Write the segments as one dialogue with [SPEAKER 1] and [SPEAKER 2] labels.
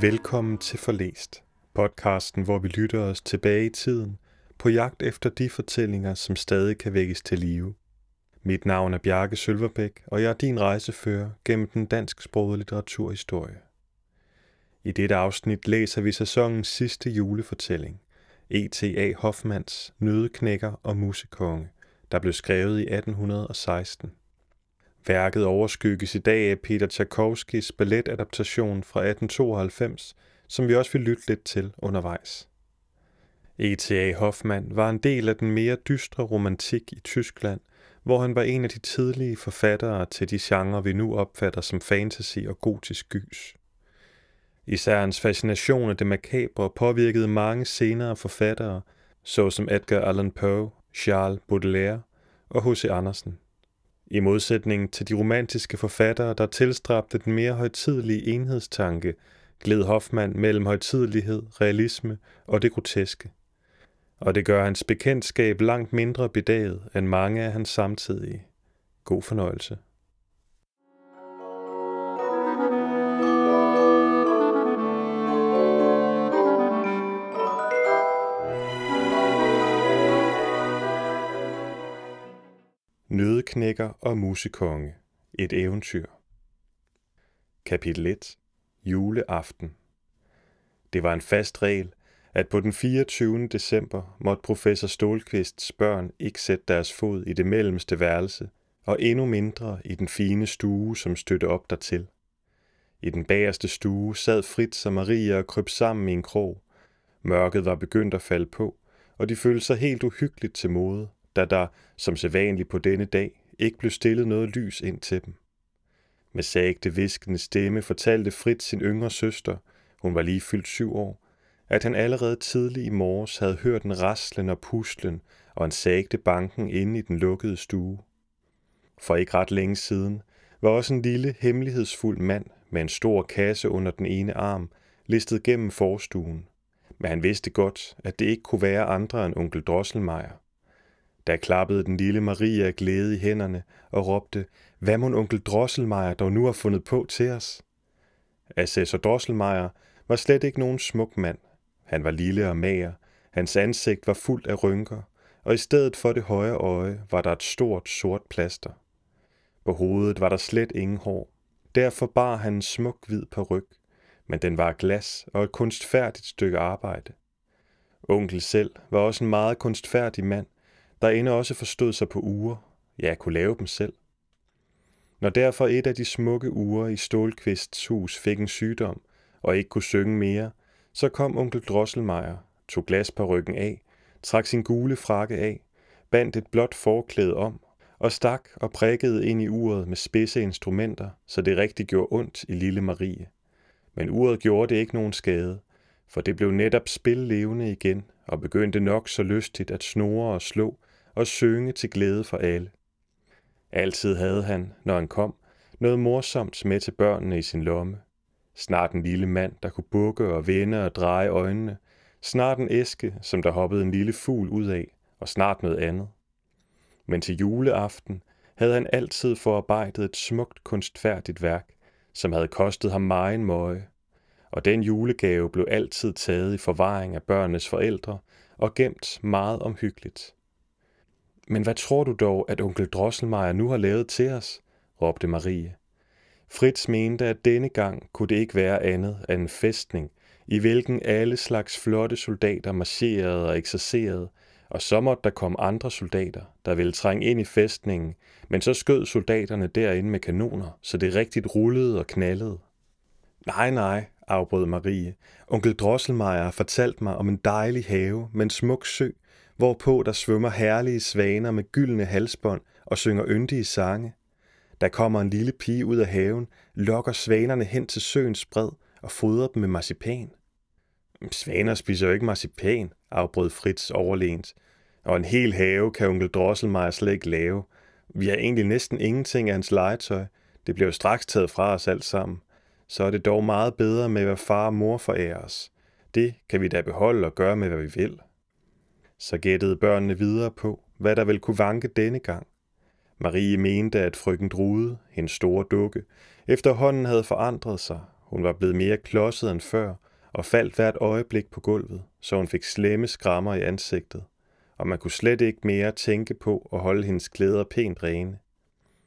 [SPEAKER 1] Velkommen til Forlæst, podcasten, hvor vi lytter os tilbage i tiden på jagt efter de fortællinger, som stadig kan vækkes til live. Mit navn er Bjarke Sølverbæk, og jeg er din rejsefører gennem den dansksprogede litteraturhistorie. I dette afsnit læser vi sæsonens sidste julefortælling, E.T.A. Hoffmanns Nødeknækker og Musekonge, der blev skrevet i 1816. Værket overskygges i dag af Peter Tchaikovskis balletadaptation fra 1892, som vi også vil lytte lidt til undervejs. E.T.A. Hoffmann var en del af den mere dystre romantik i Tyskland, hvor han var en af de tidlige forfattere til de genrer, vi nu opfatter som fantasy og gotisk gys. Især hans fascination af det makabre påvirkede mange senere forfattere, såsom Edgar Allan Poe, Charles Baudelaire og H.C. Andersen. I modsætning til de romantiske forfattere, der tilstræbte den mere højtidelige enhedstanke, gled Hoffmann mellem højtidelighed, realisme og det groteske. Og det gør hans bekendtskab langt mindre bedaget end mange af hans samtidige. God fornøjelse. Nødeknækker og musekonge. Et eventyr. Kapitel 1. Juleaften. Det var en fast regel, at på den 24. december måtte professor Stålkvists børn ikke sætte deres fod i det mellemste værelse, og endnu mindre i den fine stue, som støtte op dertil. I den bagerste stue sad Fritz og Maria og kryb sammen i en krog. Mørket var begyndt at falde på, og de følte sig helt uhyggeligt til mode, da der, som sædvanligt på denne dag, ikke blev stillet noget lys ind til dem. Med sagte viskende stemme fortalte Frit sin yngre søster, hun var lige fyldt syv år, at han allerede tidlig i morges havde hørt en raslen og puslen og en sagte banken inde i den lukkede stue. For ikke ret længe siden var også en lille, hemmelighedsfuld mand med en stor kasse under den ene arm listet gennem forstuen, men han vidste godt, at det ikke kunne være andre end onkel Drosselmeier. Der klappede den lille Maria glæde i hænderne og råbte, hvad må onkel Drosselmeier dog nu har fundet på til os? Assessor Drosselmeier var slet ikke nogen smuk mand. Han var lille og mager, hans ansigt var fuldt af rynker, og i stedet for det højre øje var der et stort sort plaster. På hovedet var der slet ingen hår. Derfor bar han en smuk hvid peruk, men den var glas og et kunstfærdigt stykke arbejde. Onkel selv var også en meget kunstfærdig mand, der endnu også forstod sig på uger, ja, kunne lave dem selv. Når derfor et af de smukke uger i Stålkvists hus fik en sygdom og ikke kunne synge mere, så kom onkel Drosselmeier, tog glasperrykken af, trak sin gule frakke af, bandt et blåt forklæde om og stak og prikkede ind i uret med spidse instrumenter, så det rigtig gjorde ondt i lille Marie. Men uret gjorde det ikke nogen skade, for det blev netop spillevende igen og begyndte nok så lystigt at snore og slå og synge til glæde for alle. Altid havde han, når han kom, noget morsomt med til børnene i sin lomme. Snart en lille mand, der kunne bukke og vende og dreje øjnene. Snart en æske, som der hoppede en lille fugl ud af, og snart noget andet. Men til juleaften havde han altid forarbejdet et smukt kunstfærdigt værk, som havde kostet ham meget møje, og den julegave blev altid taget i forvaring af børnenes forældre og gemt meget omhyggeligt. Men hvad tror du dog, at onkel Drosselmeier nu har lavet til os? råbte Marie. Fritz mente, at denne gang kunne det ikke være andet end en festning, i hvilken alle slags flotte soldater marcherede og eksercerede, og så måtte der komme andre soldater, der ville trænge ind i festningen, men så skød soldaterne derinde med kanoner, så det rigtigt rullede og knaldede. Nej, nej, afbrød Marie. Onkel Drosselmeier har fortalt mig om en dejlig have med en smuk sø, hvorpå der svømmer herlige svaner med gyldne halsbånd og synger yndige sange. Der kommer en lille pige ud af haven, lokker svanerne hen til søens bred og fodrer dem med marcipan. Svaner spiser jo ikke marcipan, afbrød Fritz overlænt. Og en hel have kan onkel Drosselmeier slet ikke lave. Vi har egentlig næsten ingenting af hans legetøj. Det bliver jo straks taget fra os alt sammen. Så er det dog meget bedre med, hvad far og mor forærer os. Det kan vi da beholde og gøre med, hvad vi vil. Så gættede børnene videre på, hvad der ville kunne vanke denne gang. Marie mente, at frøken Drude, hendes store dukke, efterhånden havde forandret sig. Hun var blevet mere klodset end før, og faldt hvert øjeblik på gulvet, så hun fik slemme skrammer i ansigtet, og man kunne slet ikke mere tænke på at holde hendes klæder pænt rene.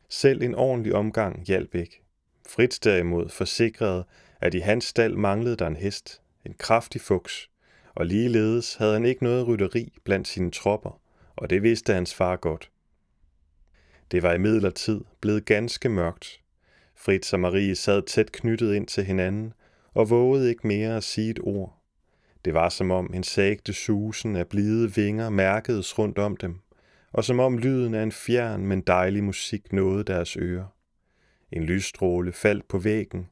[SPEAKER 1] Selv en ordentlig omgang hjalp ikke. Fritz derimod forsikrede, at i hans stald manglede der en hest, en kraftig fuks, og ligeledes havde han ikke noget rytteri blandt sine tropper, og det vidste hans far godt. Det var i midlertid blevet ganske mørkt. Fritz og Marie sad tæt knyttet ind til hinanden og vågede ikke mere at sige et ord. Det var som om en sagte susen af blide vinger mærkedes rundt om dem, og som om lyden af en fjern, men dejlig musik nåede deres ører. En lysstråle faldt på væggen,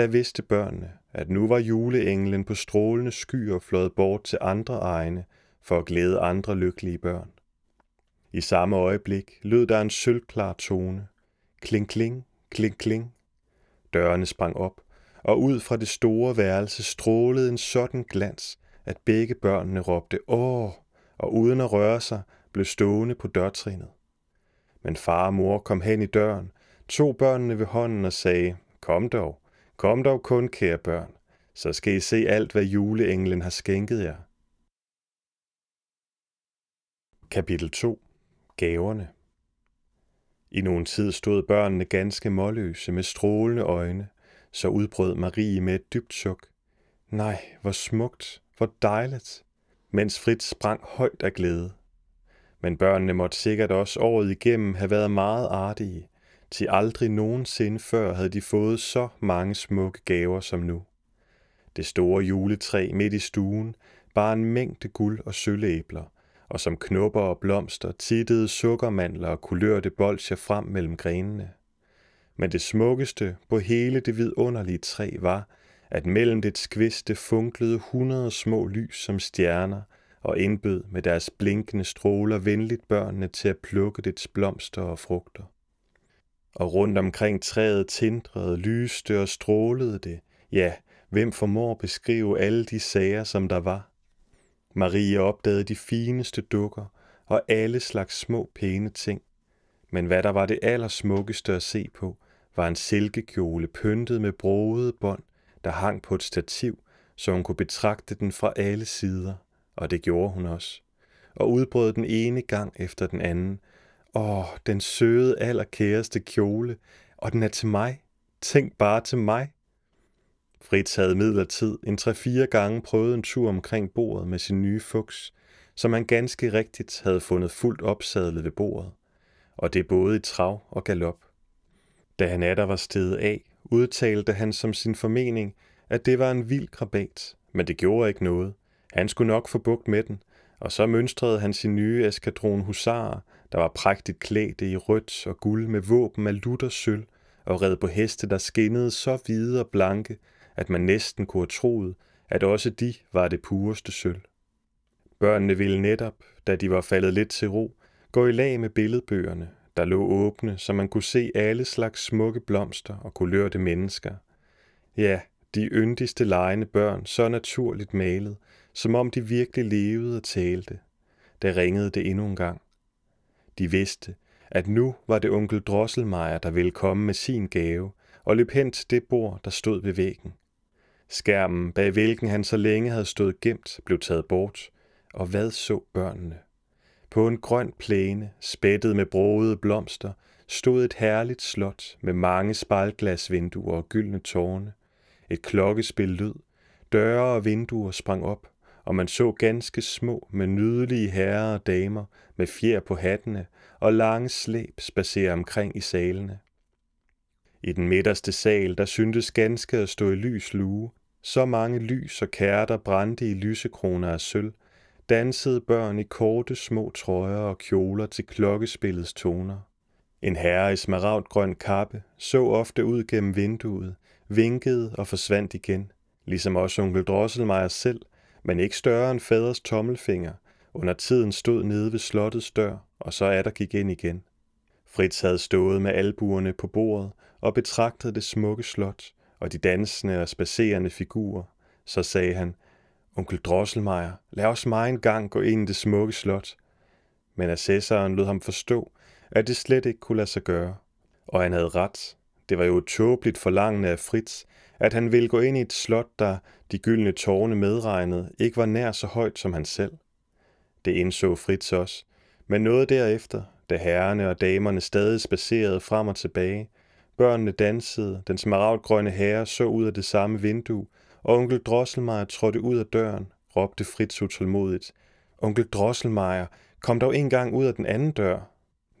[SPEAKER 1] da vidste børnene, at nu var juleenglen på strålende skyer fløjet bort til andre egne for at glæde andre lykkelige børn. I samme øjeblik lød der en sølvklar tone. Kling, kling, kling, kling. Dørene sprang op, og ud fra det store værelse strålede en sådan glans, at begge børnene råbte åh, og uden at røre sig, blev stående på dørtrinet. Men far og mor kom hen i døren, tog børnene ved hånden og sagde, kom dog, kom dog kun, kære børn, så skal I se alt, hvad juleenglen har skænket jer. Kapitel 2 Gaverne I nogen tid stod børnene ganske målløse med strålende øjne, så udbrød Marie med et dybt suk. Nej, hvor smukt, hvor dejligt, mens Fritz sprang højt af glæde. Men børnene måtte sikkert også året igennem have været meget artige, til aldrig nogensinde før havde de fået så mange smukke gaver som nu. Det store juletræ midt i stuen bar en mængde guld og sølvæbler, og som knopper og blomster tittede sukkermandler og kulørte bolcher frem mellem grenene. Men det smukkeste på hele det vidunderlige træ var, at mellem dets kviste funklede hundrede små lys som stjerner og indbød med deres blinkende stråler venligt børnene til at plukke dets blomster og frugter. Og rundt omkring træet tindrede, lyste og strålede det. Ja, hvem formår beskrive alle de sager, som der var? Marie opdagede de fineste dukker og alle slags små pæne ting. Men hvad der var det allersmukkeste at se på, var en silkekjole pyntet med broede bånd, der hang på et stativ, så hun kunne betragte den fra alle sider, og det gjorde hun også. Og udbrød den ene gang efter den anden. Åh, den søde, allerkæreste kjole, og den er til mig. Tænk bare til mig. Fritz havde midlertid en tre-fire gange prøvet en tur omkring bordet med sin nye fuks, som han ganske rigtigt havde fundet fuldt opsadlet ved bordet, og det både i trav og galop. Da han atter var steget af, udtalte han som sin formening, at det var en vild krabat, men det gjorde ikke noget. Han skulle nok få bugt med den, og så mønstrede han sin nye eskadron husarer, der var prægtigt klædte i rødt og guld med våben af lutter sølv, og red på heste, der skinnede så hvide og blanke, at man næsten kunne have troet, at også de var det pureste sølv. Børnene ville netop, da de var faldet lidt til ro, gå i lag med billedbøgerne, der lå åbne, så man kunne se alle slags smukke blomster og kulørte mennesker. Ja, de yndigste lejende børn, så naturligt malet, som om de virkelig levede og talte. Der ringede det endnu en gang. De vidste, at nu var det onkel Drosselmeier, der ville komme med sin gave, og løb hen til det bord, der stod ved væggen. Skærmen, bag hvilken han så længe havde stået gemt, blev taget bort, og hvad så børnene? På en grøn plæne, spættet med broede blomster, stod et herligt slot med mange spejlglasvinduer og gyldne tårne. Et klokkespil lød, døre og vinduer sprang op, og man så ganske små, med nydelige herrer og damer med fjer på hattene og lange slæb spacere omkring i salene. I den midterste sal, der syntes ganske at stå i lys lue, så mange lys og kærter brændte i lysekroner af sølv, dansede børn i korte små trøjer og kjoler til klokkespillets toner. En herre i smaragdgrøn kappe så ofte ud gennem vinduet, vinkede og forsvandt igen, ligesom også onkel Drosselmeier selv, men ikke større end faders tommelfinger, under tiden stod nede ved slottets dør, og så er der gik ind igen. Fritz havde stået med albuerne på bordet og betragtet det smukke slot og de dansende og spacerende figurer. Så sagde han, Onkel Drosselmeier, lad os mig en gang gå ind i det smukke slot. Men assessoren lod ham forstå, at det slet ikke kunne lade sig gøre. Og han havde ret. Det var jo tåbeligt forlangende af Fritz, at han ville gå ind i et slot, der, de gyldne tårne medregnet, ikke var nær så højt som han selv. Det indså Fritz også, men noget derefter, da herrerne og damerne stadig spacerede frem og tilbage, børnene dansede, den smaragdgrønne herre så ud af det samme vindue, og onkel Drosselmeier trådte ud af døren, råbte Fritz utålmodigt. Onkel Drosselmeier, kom dog engang ud af den anden dør.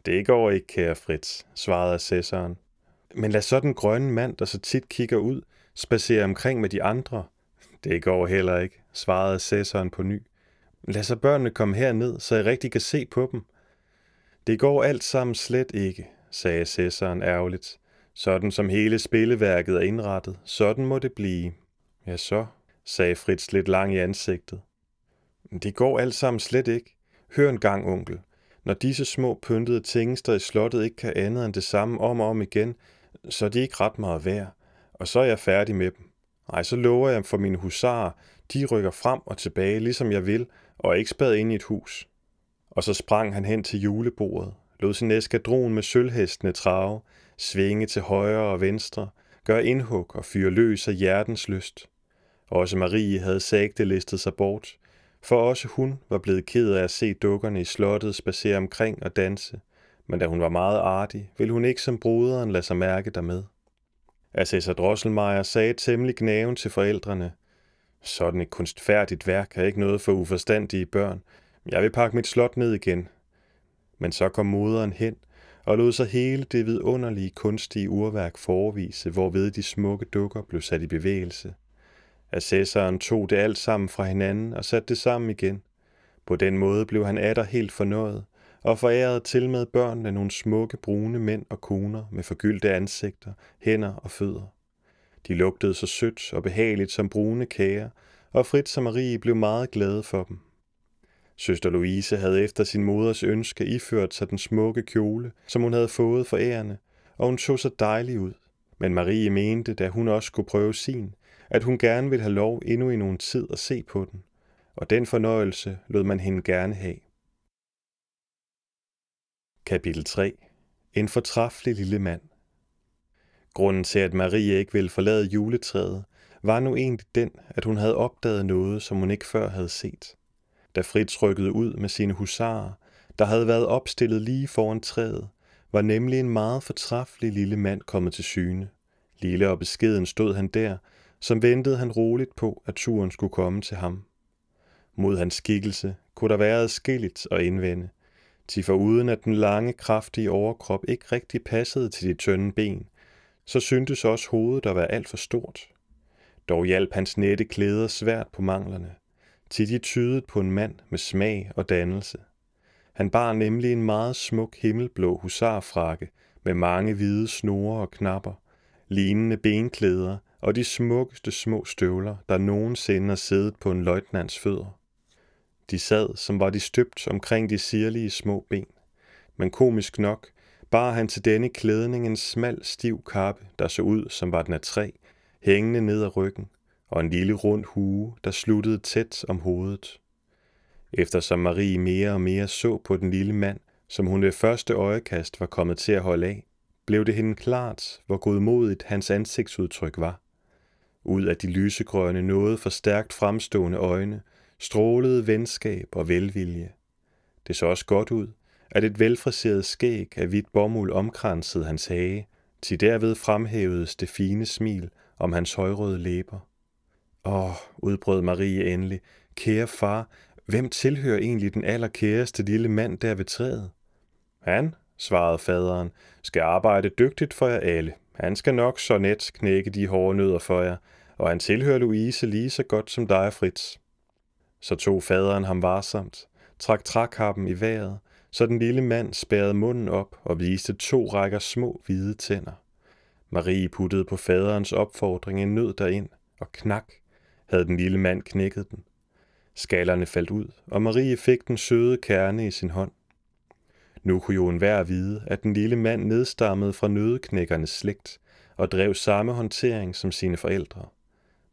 [SPEAKER 1] Det går ikke, kære Fritz, svarede assessoren. Men lad så den grønne mand, der så tit kigger ud, spacere omkring med de andre. Det går heller ikke, svarede assessoren på ny. Lad så børnene komme herned, så jeg rigtig kan se på dem. Det går alt sammen slet ikke, sagde assessoren ærgerligt. Sådan som hele spilleværket er indrettet, sådan må det blive. Ja så, sagde Fritz lidt lang i ansigtet. Det går alt sammen slet ikke. Hør en gang, onkel. Når disse små pyntede tingester i slottet ikke kan andet end det samme om og om igen, så er de ikke ret meget værd. Og så er jeg færdig med dem. Nej, så lover jeg for mine husarer, de rykker frem og tilbage, ligesom jeg vil, og er ikke spadet ind i et hus. Og så sprang han hen til julebordet, lod sin eskadron med sølvhestene trave, svinge til højre og venstre, gøre indhug og fyre løs af hjertens lyst. Også Marie havde sagte listet sig bort, for også hun var blevet ked af at se dukkerne i slottet spacere omkring og danse, men da hun var meget artig, ville hun ikke som broderen lade sig mærke dermed. Assessor Drosselmeier sagde temmelig gnaven til forældrene, sådan et kunstfærdigt værk er ikke noget for uforstandige børn. Jeg vil pakke mit slot ned igen. Men så kom moderen hen og lod sig hele det vidunderlige kunstige urværk forvise, hvorved de smukke dukker blev sat i bevægelse. Assessoren tog det alt sammen fra hinanden og satte det sammen igen. På den måde blev han atter helt fornøjet, og forærede til med børnene nogle smukke brune mænd og koner med forgyldte ansigter, hænder og fødder. De lugtede så sødt og behageligt som brune kager, og Fritz og Marie blev meget glade for dem. Søster Louise havde efter sin moders ønske iført sig den smukke kjole, som hun havde fået for ærende, og hun så så dejlig ud. Men Marie mente, da hun også skulle prøve sin, at hun gerne ville have lov endnu i nogen tid at se på den, og den fornøjelse lod man hende gerne have. Kapitel 3 En fortræffelig lille mand Grunden til, at Marie ikke ville forlade juletræet, var nu egentlig den, at hun havde opdaget noget, som hun ikke før havde set. Da Fritz rykkede ud med sine husarer, der havde været opstillet lige foran træet, var nemlig en meget fortræffelig lille mand kommet til syne. Lille og beskeden stod han der, som ventede han roligt på, at turen skulle komme til ham. Mod hans skikkelse kunne der være adskilligt at indvende, til for uden at den lange, kraftige overkrop ikke rigtig passede til de tynde ben, så syntes også hovedet at være alt for stort. Dog hjalp hans nette klæder svært på manglerne, til de tydede på en mand med smag og dannelse. Han bar nemlig en meget smuk himmelblå husarfrakke med mange hvide snore og knapper, lignende benklæder og de smukkeste små støvler, der nogensinde har siddet på en løjtnants fødder. De sad, som var de støbt omkring de sirlige små ben. Men komisk nok bar han til denne klædning en smal, stiv kappe, der så ud, som var den af træ, hængende ned ad ryggen, og en lille rund hue, der sluttede tæt om hovedet. Eftersom Marie mere og mere så på den lille mand, som hun ved første øjekast var kommet til at holde af, blev det hende klart, hvor godmodigt hans ansigtsudtryk var. Ud af de lysegrønne, noget for stærkt fremstående øjne, strålede venskab og velvilje. Det så også godt ud, at et velfriseret skæg af hvidt bomuld omkransede hans hage, til derved fremhævedes det fine smil om hans højrøde læber. Åh, udbrød Marie endelig, kære far, hvem tilhører egentlig den allerkæreste lille mand der ved træet? Han, svarede faderen, skal arbejde dygtigt for jer alle. Han skal nok så net knække de hårde nødder for jer, og han tilhører Louise lige så godt som dig, Fritz. Så tog faderen ham varsomt, trak trækappen i vejret, så den lille mand spærrede munden op og viste to rækker små hvide tænder. Marie puttede på faderens opfordring en nød derind, og knak havde den lille mand knækket den. Skallerne faldt ud, og Marie fik den søde kerne i sin hånd. Nu kunne jo enhver vide, at den lille mand nedstammede fra nødeknækkernes slægt og drev samme håndtering som sine forældre.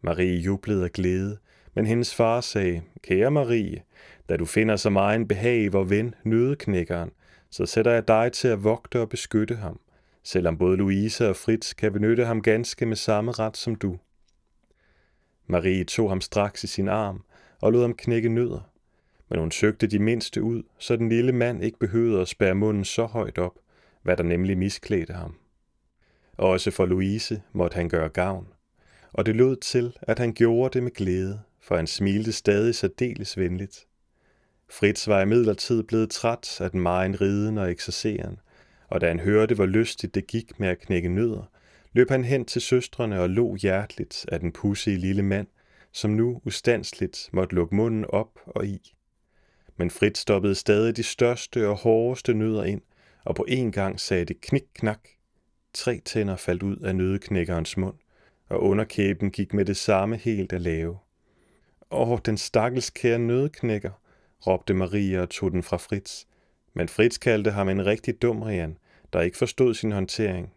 [SPEAKER 1] Marie jublede af glæde, men hendes far sagde, Kære Marie, da du finder så meget en behag i vor ven, nødeknækkeren, så sætter jeg dig til at vogte og beskytte ham. selvom både Louise og Fritz kan benytte ham ganske med samme ret som du. Marie tog ham straks i sin arm og lod ham knække nødder, men hun søgte de mindste ud, så den lille mand ikke behøvede at spære munden så højt op, hvad der nemlig misklædte ham. Også for Louise måtte han gøre gavn, og det lød til, at han gjorde det med glæde, for han smilte stadig særdeles venligt. Fritz var imidlertid blevet træt af den meget riden og ekserceren, og da han hørte, hvor lystigt det gik med at knække nødder, løb han hen til søstrene og lå hjerteligt af den pussige lille mand, som nu ustandsligt måtte lukke munden op og i. Men Fritz stoppede stadig de største og hårdeste nødder ind, og på en gang sagde det knik-knak. Tre tænder faldt ud af nødeknækkerens mund, og underkæben gik med det samme helt at lave. Åh, den stakkels kære nødknækker, råbte Maria og tog den fra Fritz. Men Fritz kaldte ham en rigtig dum Rian, der ikke forstod sin håndtering.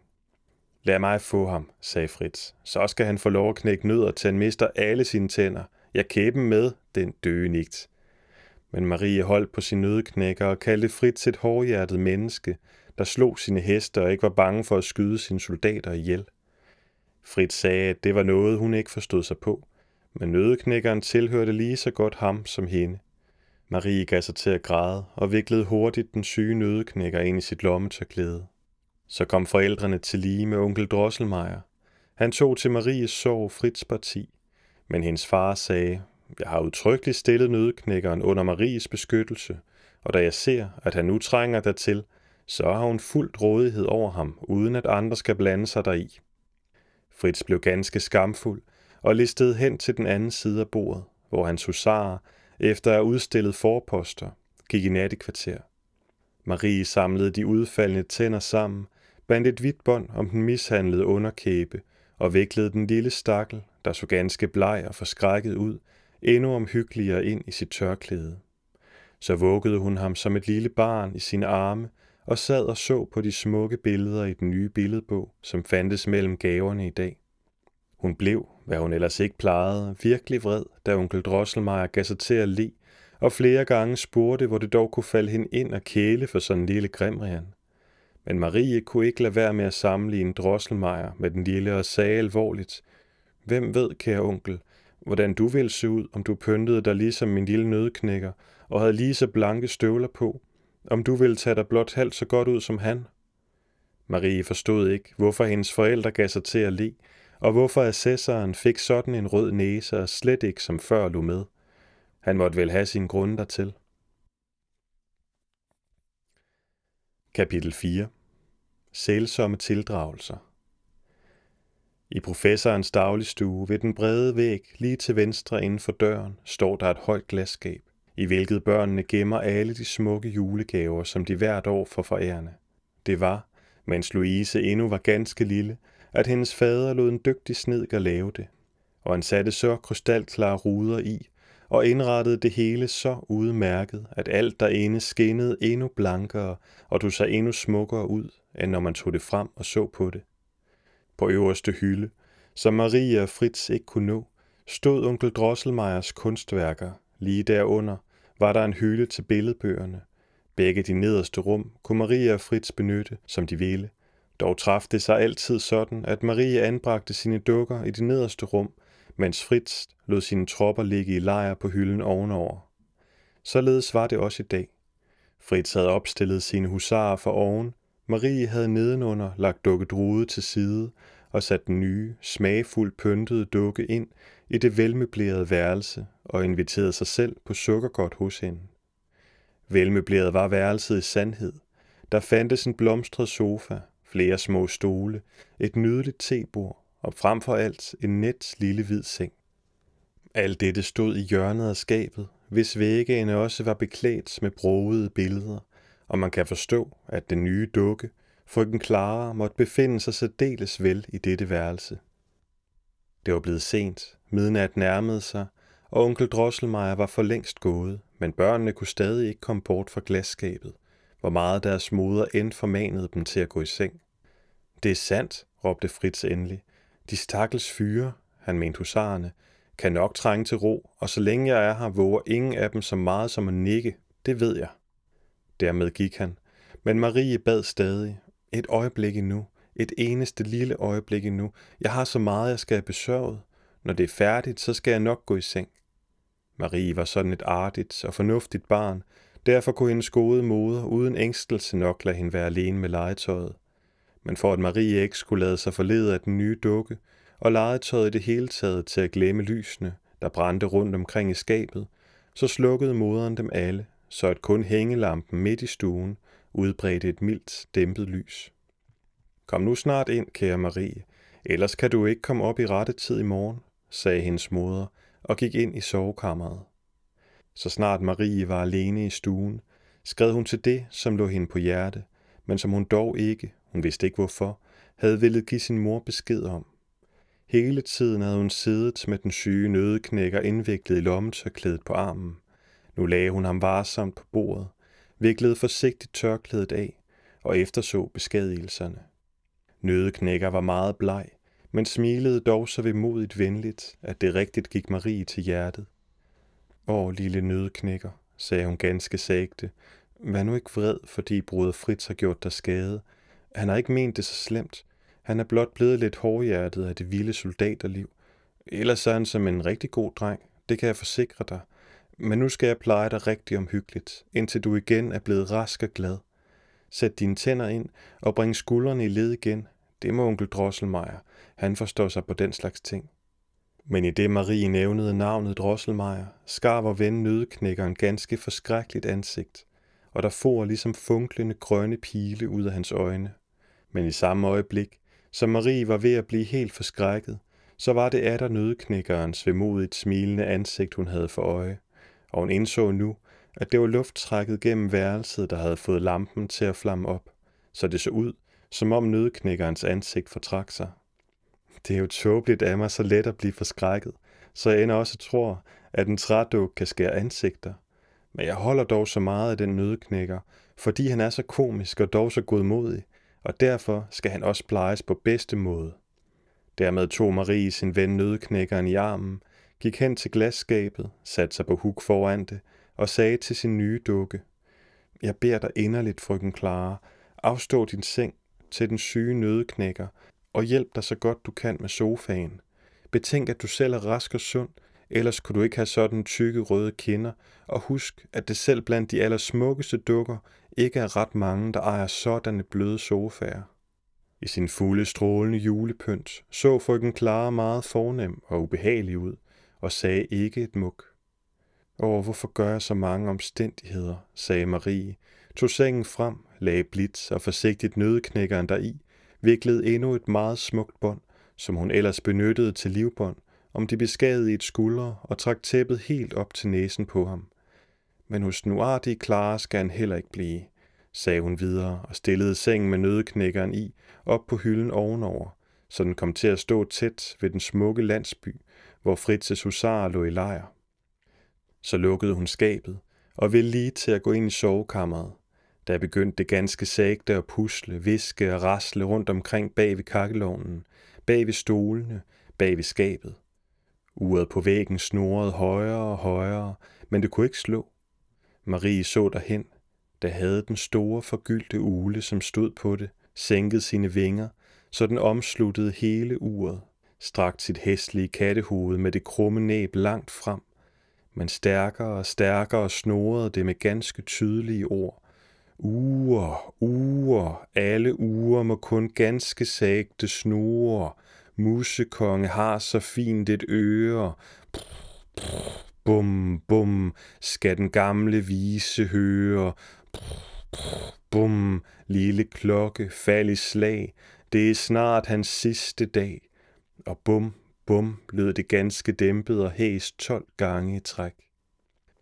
[SPEAKER 1] Lad mig få ham, sagde Fritz. Så skal han få lov at knække nødder til han mister alle sine tænder. Jeg kæben med, den døde nigt. Men Marie holdt på sin nødeknækker og kaldte Fritz et hårdhjertet menneske, der slog sine heste og ikke var bange for at skyde sine soldater ihjel. Fritz sagde, at det var noget, hun ikke forstod sig på, men nødeknækkeren tilhørte lige så godt ham som hende. Marie gav sig til at græde og viklede hurtigt den syge nødeknækker ind i sit lommetørklæde. Så kom forældrene til lige med onkel Drosselmeier. Han tog til Maries sorg Frits parti, men hendes far sagde, jeg har udtrykkeligt stillet nødeknækkeren under Maries beskyttelse, og da jeg ser, at han nu trænger dertil, så har hun fuldt rådighed over ham, uden at andre skal blande sig deri. Fritz blev ganske skamfuld og listede hen til den anden side af bordet, hvor hans husarer, efter at have udstillet forposter, gik i nattekvarter. Marie samlede de udfaldende tænder sammen, bandt et hvidt bånd om den mishandlede underkæbe og viklede den lille stakkel, der så ganske bleg og forskrækket ud, endnu omhyggeligere ind i sit tørklæde. Så vuggede hun ham som et lille barn i sine arme og sad og så på de smukke billeder i den nye billedbog, som fandtes mellem gaverne i dag. Hun blev, hvad hun ellers ikke plejede, virkelig vred, da onkel Drosselmeier gav sig til at le, og flere gange spurgte, hvor det dog kunne falde hende ind og kæle for sådan en lille grimrian. Men Marie kunne ikke lade være med at sammenligne Drosselmeier med den lille og sagde alvorligt, Hvem ved, kære onkel, hvordan du ville se ud, om du pyntede dig ligesom min lille nødknækker og havde lige så blanke støvler på, om du ville tage dig blot halvt så godt ud som han. Marie forstod ikke, hvorfor hendes forældre gav sig til at le, og hvorfor assessoren fik sådan en rød næse og slet ikke som før lå med. Han måtte vel have sin grund dertil. Kapitel 4 Sælsomme tildragelser i professorens dagligstue ved den brede væg lige til venstre inden for døren står der et højt glasskab, i hvilket børnene gemmer alle de smukke julegaver, som de hvert år får forærende. Det var, mens Louise endnu var ganske lille, at hendes fader lod en dygtig snedker lave det, og han satte så krystalklare ruder i, og indrettede det hele så udmærket, at alt derinde skinnede endnu blankere, og du så endnu smukkere ud, end når man tog det frem og så på det. På øverste hylde, som Maria og Fritz ikke kunne nå, stod onkel Drosselmeyers kunstværker. Lige derunder var der en hylde til billedbøgerne. Begge de nederste rum kunne Maria og Fritz benytte, som de ville. Dog traf det sig altid sådan, at Marie anbragte sine dukker i det nederste rum, mens Fritz lod sine tropper ligge i lejr på hylden ovenover. Således var det også i dag. Fritz havde opstillet sine husarer for oven, Marie havde nedenunder lagt dukket rude til side og sat den nye, smagfuldt pyntede dukke ind i det velmøblerede værelse og inviterede sig selv på sukkergodt hos hende. Velmøbleret var værelset i sandhed. Der fandtes en blomstret sofa, flere små stole, et nydeligt tebord og frem for alt en net lille hvid seng. Alt dette stod i hjørnet af skabet, hvis væggene også var beklædt med broede billeder, og man kan forstå, at den nye dukke, frøken Clara, måtte befinde sig særdeles vel i dette værelse. Det var blevet sent, midnat nærmede sig, og onkel Drosselmeier var for længst gået, men børnene kunne stadig ikke komme bort fra glasskabet, hvor meget deres moder end formanede dem til at gå i seng. Det er sandt, råbte Fritz endelig. De stakkels fyre, han mente husarerne, kan nok trænge til ro, og så længe jeg er her, våger ingen af dem så meget som at nikke, det ved jeg. Dermed gik han, men Marie bad stadig, et øjeblik endnu, Et eneste lille øjeblik endnu. Jeg har så meget, jeg skal have besørget. Når det er færdigt, så skal jeg nok gå i seng. Marie var sådan et artigt og fornuftigt barn, derfor kunne hendes gode moder uden ængstelse nok lade hende være alene med legetøjet. Men for at Marie ikke skulle lade sig forlede af den nye dukke, og legetøjet i det hele taget til at glemme lysene, der brændte rundt omkring i skabet, så slukkede moderen dem alle, så at kun hængelampen midt i stuen udbredte et mildt, dæmpet lys. Kom nu snart ind, kære Marie, ellers kan du ikke komme op i rette tid i morgen, sagde hendes moder og gik ind i sovekammeret. Så snart Marie var alene i stuen, skrev hun til det, som lå hende på hjerte, men som hun dog ikke, hun vidste ikke hvorfor, havde ville give sin mor besked om. Hele tiden havde hun siddet med den syge nødeknækker indviklet i lommetørklædet på armen. Nu lagde hun ham varsomt på bordet, viklede forsigtigt tørklædet af og efterså beskadigelserne. Nødeknækker var meget bleg, men smilede dog så vemodigt venligt, at det rigtigt gik Marie til hjertet. Åh, lille nødknækker, sagde hun ganske sagte. Vær nu ikke vred, fordi bruder Fritz har gjort dig skade. Han har ikke ment det så slemt. Han er blot blevet lidt hårdhjertet af det vilde soldaterliv. Ellers er han som en rigtig god dreng, det kan jeg forsikre dig. Men nu skal jeg pleje dig rigtig omhyggeligt, indtil du igen er blevet rask og glad. Sæt dine tænder ind og bring skuldrene i led igen. Det må onkel Drosselmeier. Han forstår sig på den slags ting. Men i det Marie nævnede navnet Drosselmeier, skar vor ven nødeknækkeren ganske forskrækkeligt ansigt, og der for ligesom funklende grønne pile ud af hans øjne. Men i samme øjeblik, som Marie var ved at blive helt forskrækket, så var det atter nødeknækkerens vemodigt smilende ansigt, hun havde for øje, og hun indså nu, at det var lufttrækket gennem værelset, der havde fået lampen til at flamme op, så det så ud, som om nødeknækkerens ansigt fortrak sig. Det er jo tåbeligt af mig så let at blive forskrækket, så jeg ender også tror, at en træduk kan skære ansigter. Men jeg holder dog så meget af den nødknækker, fordi han er så komisk og dog så godmodig, og derfor skal han også plejes på bedste måde. Dermed tog Marie sin ven nødknækkeren i armen, gik hen til glasskabet, satte sig på huk foran det og sagde til sin nye dukke, Jeg beder dig inderligt, frøken Clara, afstå din seng til den syge nødeknækker, og hjælp dig så godt du kan med sofaen. Betænk, at du selv er rask og sund, ellers kunne du ikke have sådan tykke røde kinder, og husk, at det selv blandt de allersmukkeste dukker ikke er ret mange, der ejer sådanne bløde sofaer. I sin fulde strålende julepynt så frøken Clara meget fornem og ubehagelig ud, og sagde ikke et muk. Åh, hvorfor gør jeg så mange omstændigheder, sagde Marie, tog sengen frem, lagde blitz og forsigtigt nødeknækkeren deri, viklede endnu et meget smukt bånd, som hun ellers benyttede til livbånd, om de beskadigede et skuldre og trak tæppet helt op til næsen på ham. Men hos den uartige Clara skal han heller ikke blive, sagde hun videre og stillede sengen med nødeknækkeren i op på hylden ovenover, så den kom til at stå tæt ved den smukke landsby, hvor Fritzes husarer lå i lejr. Så lukkede hun skabet og ville lige til at gå ind i sovekammeret, der begyndte det ganske sagte at pusle, viske og rasle rundt omkring bag ved kakkelovnen, bag ved stolene, bag ved skabet. Uret på væggen snurrede højere og højere, men det kunne ikke slå. Marie så derhen, der havde den store forgyldte ule, som stod på det, sænket sine vinger, så den omsluttede hele uret, strakt sit hæstlige kattehoved med det krumme næb langt frem, men stærkere og stærkere snorede det med ganske tydelige ord. Uger, uger, alle uger må kun ganske sagte snore. Musekonge har så fint et øre. Bum, bum, skal den gamle vise høre. Bum, lille klokke, fald i slag. Det er snart hans sidste dag. Og bum, bum, lød det ganske dæmpet og hæst tolv gange i træk.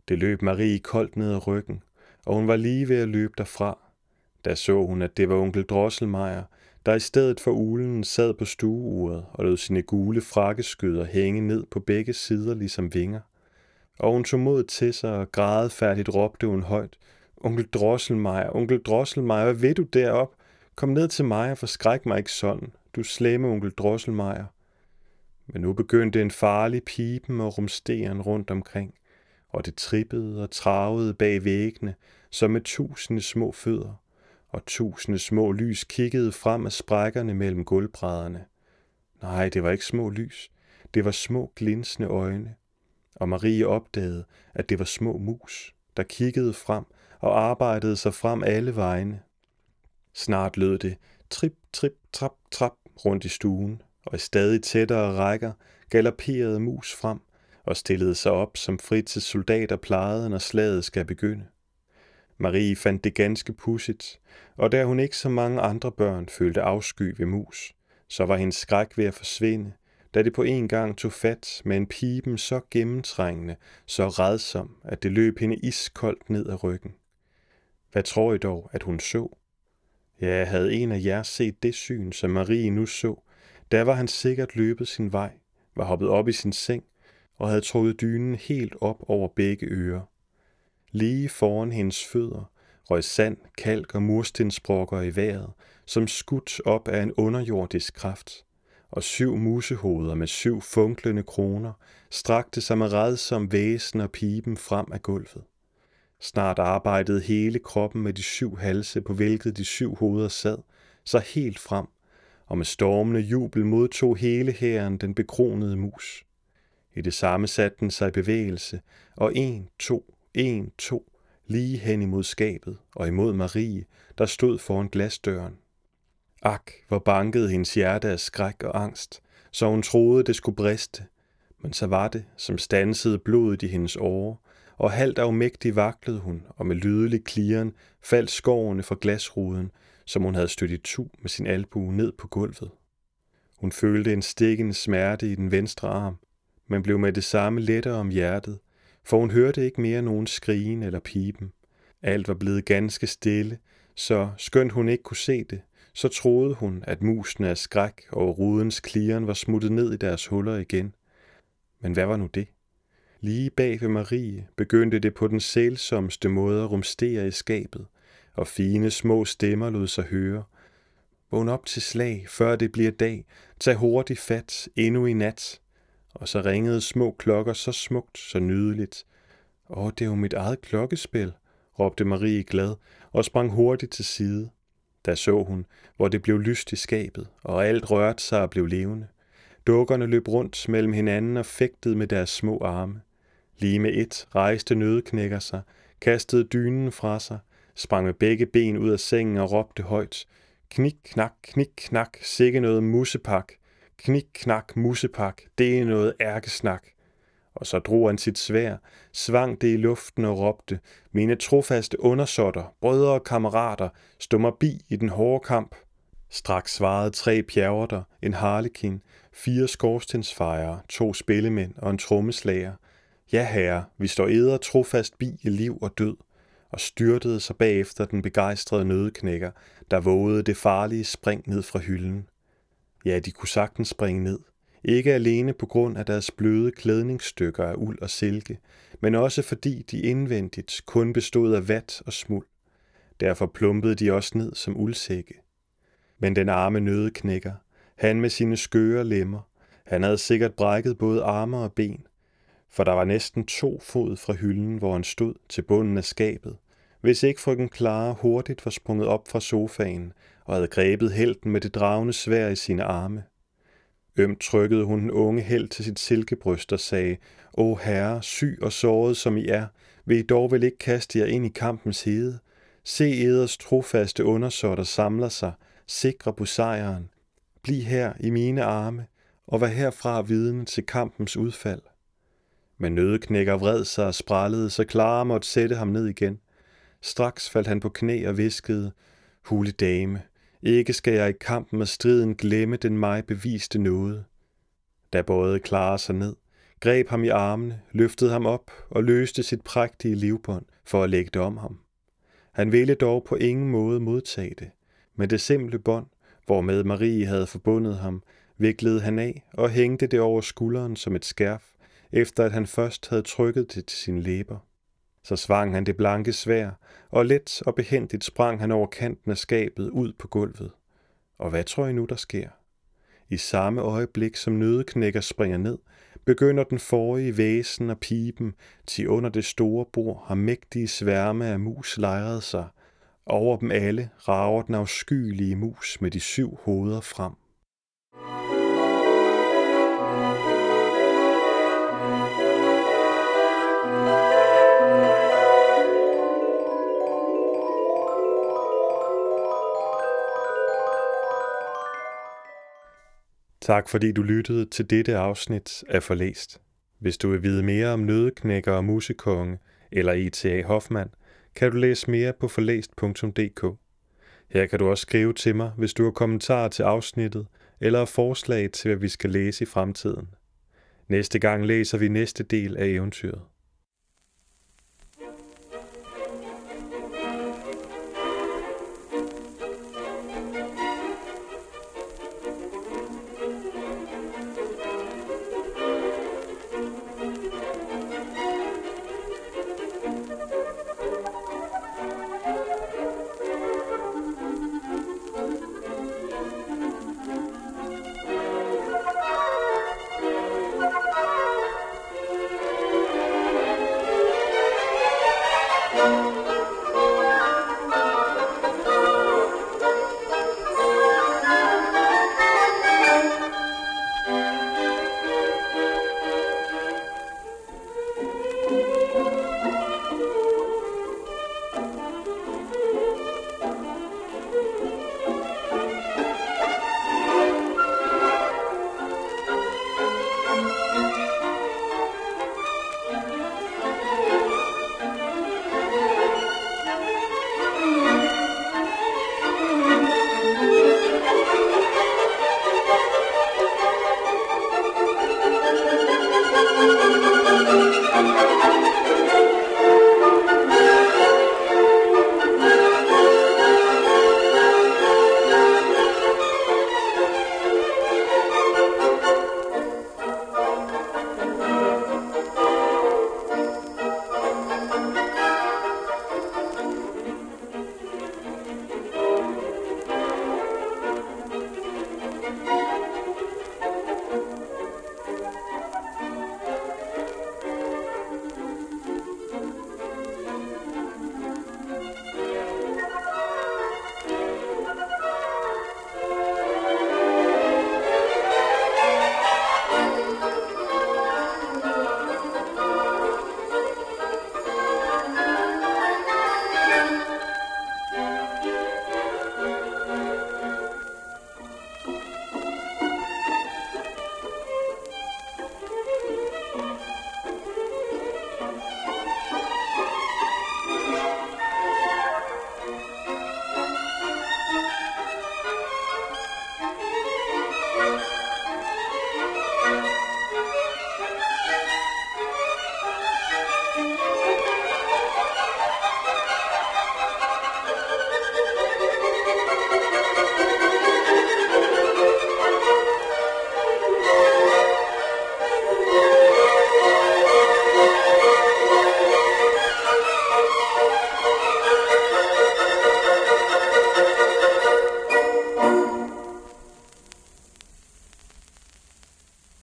[SPEAKER 1] Det løb Marie koldt ned ad ryggen, og hun var lige ved at løbe derfra. Da så hun, at det var onkel Drosselmeier, der i stedet for ulen sad på stueuret og lod sine gule frakkeskyder hænge ned på begge sider ligesom vinger. Og hun tog mod til sig og grædefærdigt råbte hun højt, Onkel Drosselmeier, onkel Drosselmeier, hvad ved du derop? Kom ned til mig og forskræk mig ikke sådan, du slemme onkel Drosselmeier. Men nu begyndte en farlig pipen og rumsteren rundt omkring og det trippede og travede bag væggene, som med tusinde små fødder, og tusinde små lys kiggede frem af sprækkerne mellem gulvbrædderne. Nej, det var ikke små lys. Det var små glinsende øjne. Og Marie opdagede, at det var små mus, der kiggede frem og arbejdede sig frem alle vegne. Snart lød det trip, trip, trap, trap rundt i stuen, og i stadig tættere rækker galopperede mus frem og stillede sig op, som til soldater plejede, når slaget skal begynde. Marie fandt det ganske pudsigt, og da hun ikke som mange andre børn følte afsky ved mus, så var hendes skræk ved at forsvinde, da det på en gang tog fat med en piben så gennemtrængende, så redsom, at det løb hende iskoldt ned ad ryggen. Hvad tror I dog, at hun så? Ja, havde en af jer set det syn, som Marie nu så, der var han sikkert løbet sin vej, var hoppet op i sin seng og havde trukket dynen helt op over begge ører. Lige foran hendes fødder røg sand, kalk og murstensbrokker i vejret, som skudt op af en underjordisk kraft, og syv musehoveder med syv funklende kroner strakte sig med redsom væsen og piben frem af gulvet. Snart arbejdede hele kroppen med de syv halse, på hvilket de syv hoveder sad, så helt frem, og med stormende jubel modtog hele hæren den bekronede mus. I det samme satte den sig i bevægelse, og en, to, en, to, lige hen imod skabet og imod Marie, der stod foran glasdøren. Ak, hvor bankede hendes hjerte af skræk og angst, så hun troede, det skulle briste. Men så var det, som stansede blodet i hendes åre, og halvt afmægtig vaklede hun, og med lydelig kliren faldt skovene fra glasruden, som hun havde stødt i tu med sin albue ned på gulvet. Hun følte en stikkende smerte i den venstre arm, men blev med det samme lettere om hjertet, for hun hørte ikke mere nogen skrigen eller pipen. Alt var blevet ganske stille, så skønt hun ikke kunne se det, så troede hun, at musene af skræk og rudens kliren var smuttet ned i deres huller igen. Men hvad var nu det? Lige bag ved Marie begyndte det på den sælsomste måde at rumstere i skabet, og fine små stemmer lod sig høre. Vågn op til slag, før det bliver dag. Tag hurtigt fat, endnu i nat og så ringede små klokker så smukt, så nydeligt. Åh, det er jo mit eget klokkespil, råbte Marie glad og sprang hurtigt til side. Da så hun, hvor det blev lyst i skabet, og alt rørte sig og blev levende. Dukkerne løb rundt mellem hinanden og fægtede med deres små arme. Lige med et rejste nødeknækker sig, kastede dynen fra sig, sprang med begge ben ud af sengen og råbte højt. Knik, knak, knik, knak, sikke noget musepak. Knik, knak, musepak, det er noget ærkesnak. Og så drog han sit svær, svang det i luften og råbte, mine trofaste undersåtter, brødre og kammerater, stå mig bi i den hårde kamp. Straks svarede tre pjerverter, en harlekin, fire skorstensfejere, to spillemænd og en trommeslager. Ja, herre, vi står eder trofast bi i liv og død, og styrtede sig bagefter den begejstrede nødeknækker, der vågede det farlige spring ned fra hylden. Ja, de kunne sagtens springe ned. Ikke alene på grund af deres bløde klædningsstykker af uld og silke, men også fordi de indvendigt kun bestod af vat og smuld. Derfor plumpede de også ned som uldsække. Men den arme nødeknækker, han med sine skøre lemmer, han havde sikkert brækket både arme og ben, for der var næsten to fod fra hylden, hvor han stod til bunden af skabet, hvis ikke frøken Clara hurtigt var sprunget op fra sofaen og havde grebet helten med det dragende svær i sine arme. Ømt trykkede hun den unge held til sit silkebryst og sagde, Å herre, syg og såret som I er, vil I dog vel ikke kaste jer ind i kampens hede? Se eders trofaste undersåtter samler sig, sikre på sejren. Bliv her i mine arme, og vær herfra vidne til kampens udfald. Men nødeknækker vred sig og sprallede, så Clara måtte sætte ham ned igen. Straks faldt han på knæ og viskede, Hule dame, ikke skal jeg i kampen med striden glemme den mig beviste noget. Da både klare sig ned, greb ham i armene, løftede ham op og løste sit prægtige livbånd for at lægge det om ham. Han ville dog på ingen måde modtage det, men det simple bånd, hvormed Marie havde forbundet ham, viklede han af og hængte det over skulderen som et skærf, efter at han først havde trykket det til sine læber. Så svang han det blanke svær, og let og behendigt sprang han over kanten af skabet ud på gulvet. Og hvad tror I nu, der sker? I samme øjeblik, som nødeknækker springer ned, begynder den forrige væsen og piben, til under det store bord har mægtige sværme af mus lejret sig, Over dem alle rager den afskyelige mus med de syv hoveder frem. Tak fordi du lyttede til dette afsnit af Forlæst. Hvis du vil vide mere om nødeknækker og musekonge eller E.T.A. Hoffmann, kan du læse mere på forlæst.dk. Her kan du også skrive til mig, hvis du har kommentarer til afsnittet eller forslag til, hvad vi skal læse i fremtiden. Næste gang læser vi næste del af eventyret.